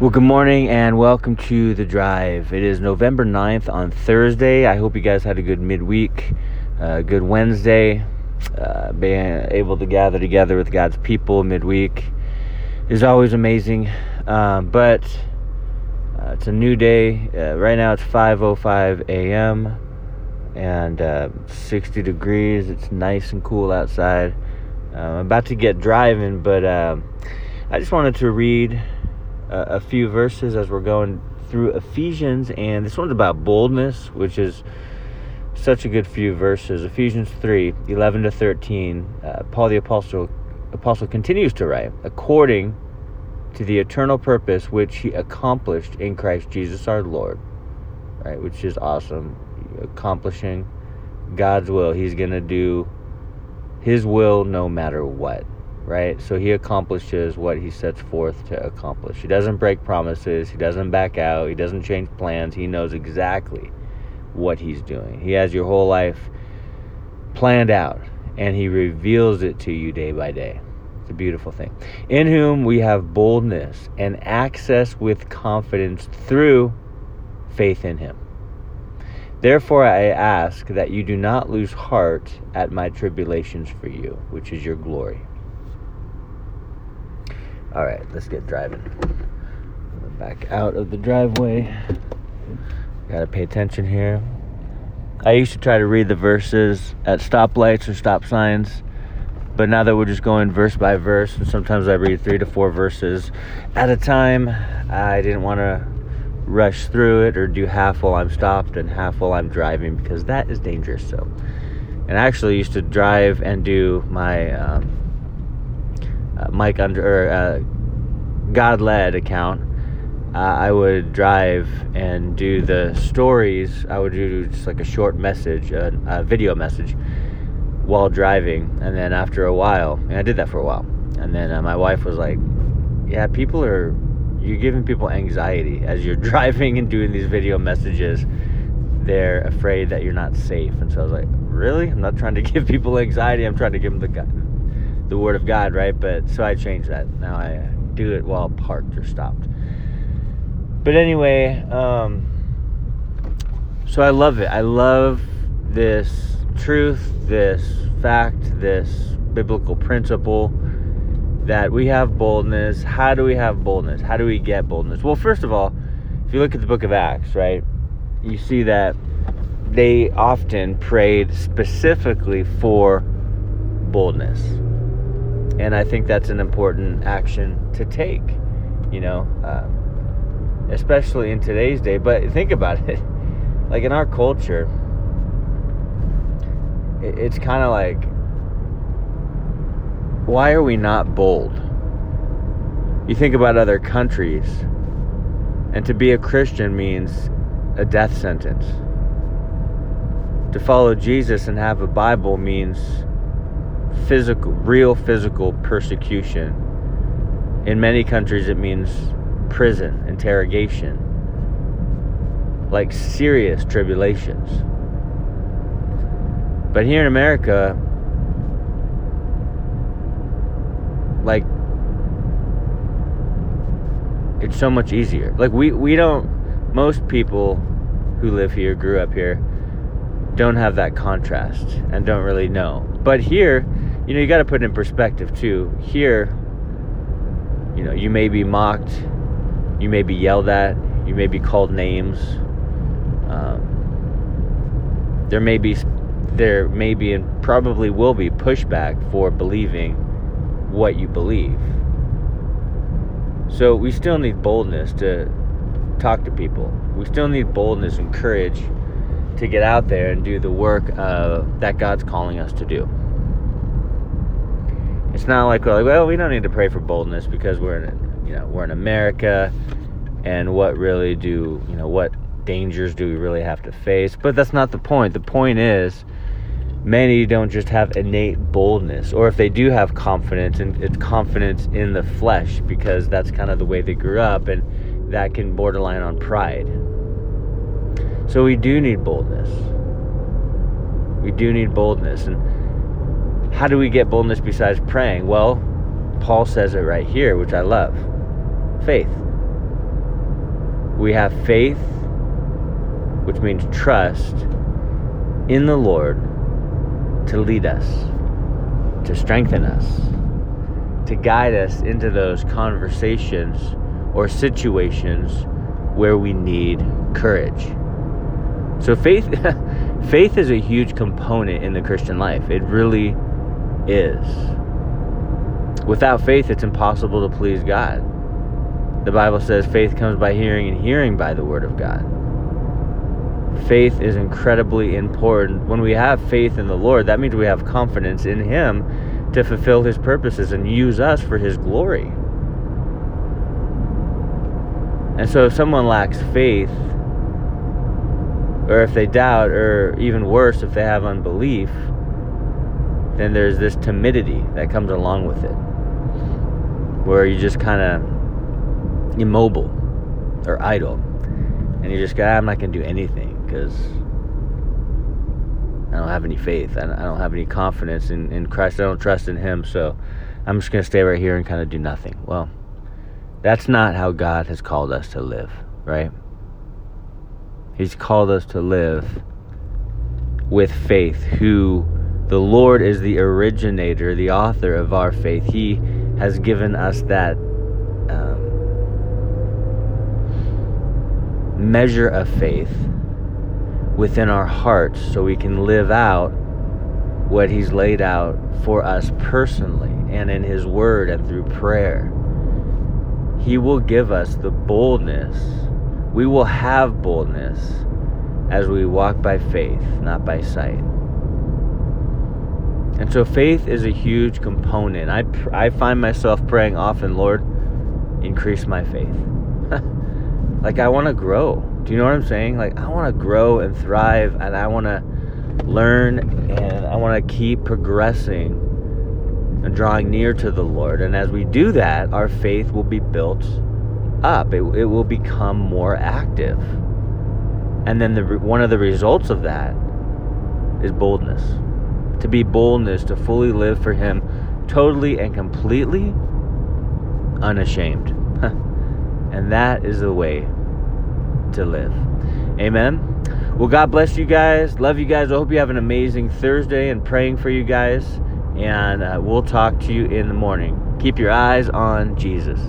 Well, good morning and welcome to The Drive. It is November 9th on Thursday. I hope you guys had a good midweek, uh, good Wednesday. Uh, being able to gather together with God's people midweek is always amazing. Um, but uh, it's a new day. Uh, right now it's 5:05 a.m. and uh, 60 degrees. It's nice and cool outside. Uh, I'm about to get driving, but um, I just wanted to read a few verses as we're going through Ephesians, and this one's about boldness, which is such a good few verses. Ephesians 3 11 to 13. Uh, Paul the Apostle, Apostle continues to write, according to the eternal purpose which he accomplished in Christ Jesus our Lord. Right, which is awesome. Accomplishing God's will. He's going to do his will no matter what right? So he accomplishes what he sets forth to accomplish. He doesn't break promises, he doesn't back out, he doesn't change plans. He knows exactly what he's doing. He has your whole life planned out and he reveals it to you day by day. It's a beautiful thing. In whom we have boldness and access with confidence through faith in him. Therefore, I ask that you do not lose heart at my tribulations for you, which is your glory all right, let's get driving. Back out of the driveway. Gotta pay attention here. I used to try to read the verses at stoplights or stop signs, but now that we're just going verse by verse, and sometimes I read three to four verses at a time, I didn't want to rush through it or do half while I'm stopped and half while I'm driving because that is dangerous. So, and I actually used to drive and do my um, Mike under or, uh, God led account, uh, I would drive and do the stories. I would do just like a short message, a, a video message, while driving. And then after a while, and I did that for a while. And then uh, my wife was like, "Yeah, people are you're giving people anxiety as you're driving and doing these video messages. They're afraid that you're not safe." And so I was like, "Really? I'm not trying to give people anxiety. I'm trying to give them the the word of God, right? But so I changed that. Now I do it while parked or stopped. But anyway, um, so I love it. I love this truth, this fact, this biblical principle that we have boldness. How do we have boldness? How do we get boldness? Well, first of all, if you look at the book of Acts, right, you see that they often prayed specifically for boldness and I think that's an important action to take, you know, uh, especially in today's day. But think about it, like in our culture, it's kind of like, why are we not bold? You think about other countries, and to be a Christian means a death sentence. To follow Jesus and have a Bible means physical, real physical persecution. In many countries, it means prison, interrogation, like serious tribulations. But here in America, like, it's so much easier. Like, we, we don't, most people who live here, grew up here, don't have that contrast and don't really know. But here, you know, you got to put it in perspective too. Here, you know, you may be mocked, you may be yelled at, you may be called names. Um, there may be, there may be, and probably will be pushback for believing what you believe. So we still need boldness to talk to people. We still need boldness and courage to get out there and do the work uh, that God's calling us to do it's not like like, well, we don't need to pray for boldness because we're in, you know, we're in America, and what really do, you know, what dangers do we really have to face? But that's not the point. The point is, many don't just have innate boldness, or if they do have confidence, and it's confidence in the flesh because that's kind of the way they grew up, and that can borderline on pride. So we do need boldness. We do need boldness, and how do we get boldness besides praying? Well, Paul says it right here, which I love faith. We have faith, which means trust in the Lord to lead us, to strengthen us, to guide us into those conversations or situations where we need courage. So faith faith is a huge component in the Christian life. It really is. Without faith it's impossible to please God. The Bible says faith comes by hearing and hearing by the word of God. Faith is incredibly important. When we have faith in the Lord, that means we have confidence in him to fulfill his purposes and use us for his glory. And so if someone lacks faith, or if they doubt, or even worse, if they have unbelief, then there's this timidity that comes along with it, where you just kind of immobile or idle, and you just go, ah, I'm not going to do anything because I don't have any faith. I don't have any confidence in, in Christ. I don't trust in Him, so I'm just going to stay right here and kind of do nothing. Well, that's not how God has called us to live, right? He's called us to live with faith, who the Lord is the originator, the author of our faith. He has given us that um, measure of faith within our hearts so we can live out what He's laid out for us personally and in His Word and through prayer. He will give us the boldness. We will have boldness as we walk by faith, not by sight. And so faith is a huge component. I, I find myself praying often, Lord, increase my faith. like, I want to grow. Do you know what I'm saying? Like, I want to grow and thrive, and I want to learn, and I want to keep progressing and drawing near to the Lord. And as we do that, our faith will be built up, it, it will become more active. And then the, one of the results of that is boldness. To be boldness, to fully live for Him totally and completely unashamed. and that is the way to live. Amen. Well, God bless you guys. Love you guys. I hope you have an amazing Thursday and praying for you guys and uh, we'll talk to you in the morning. Keep your eyes on Jesus.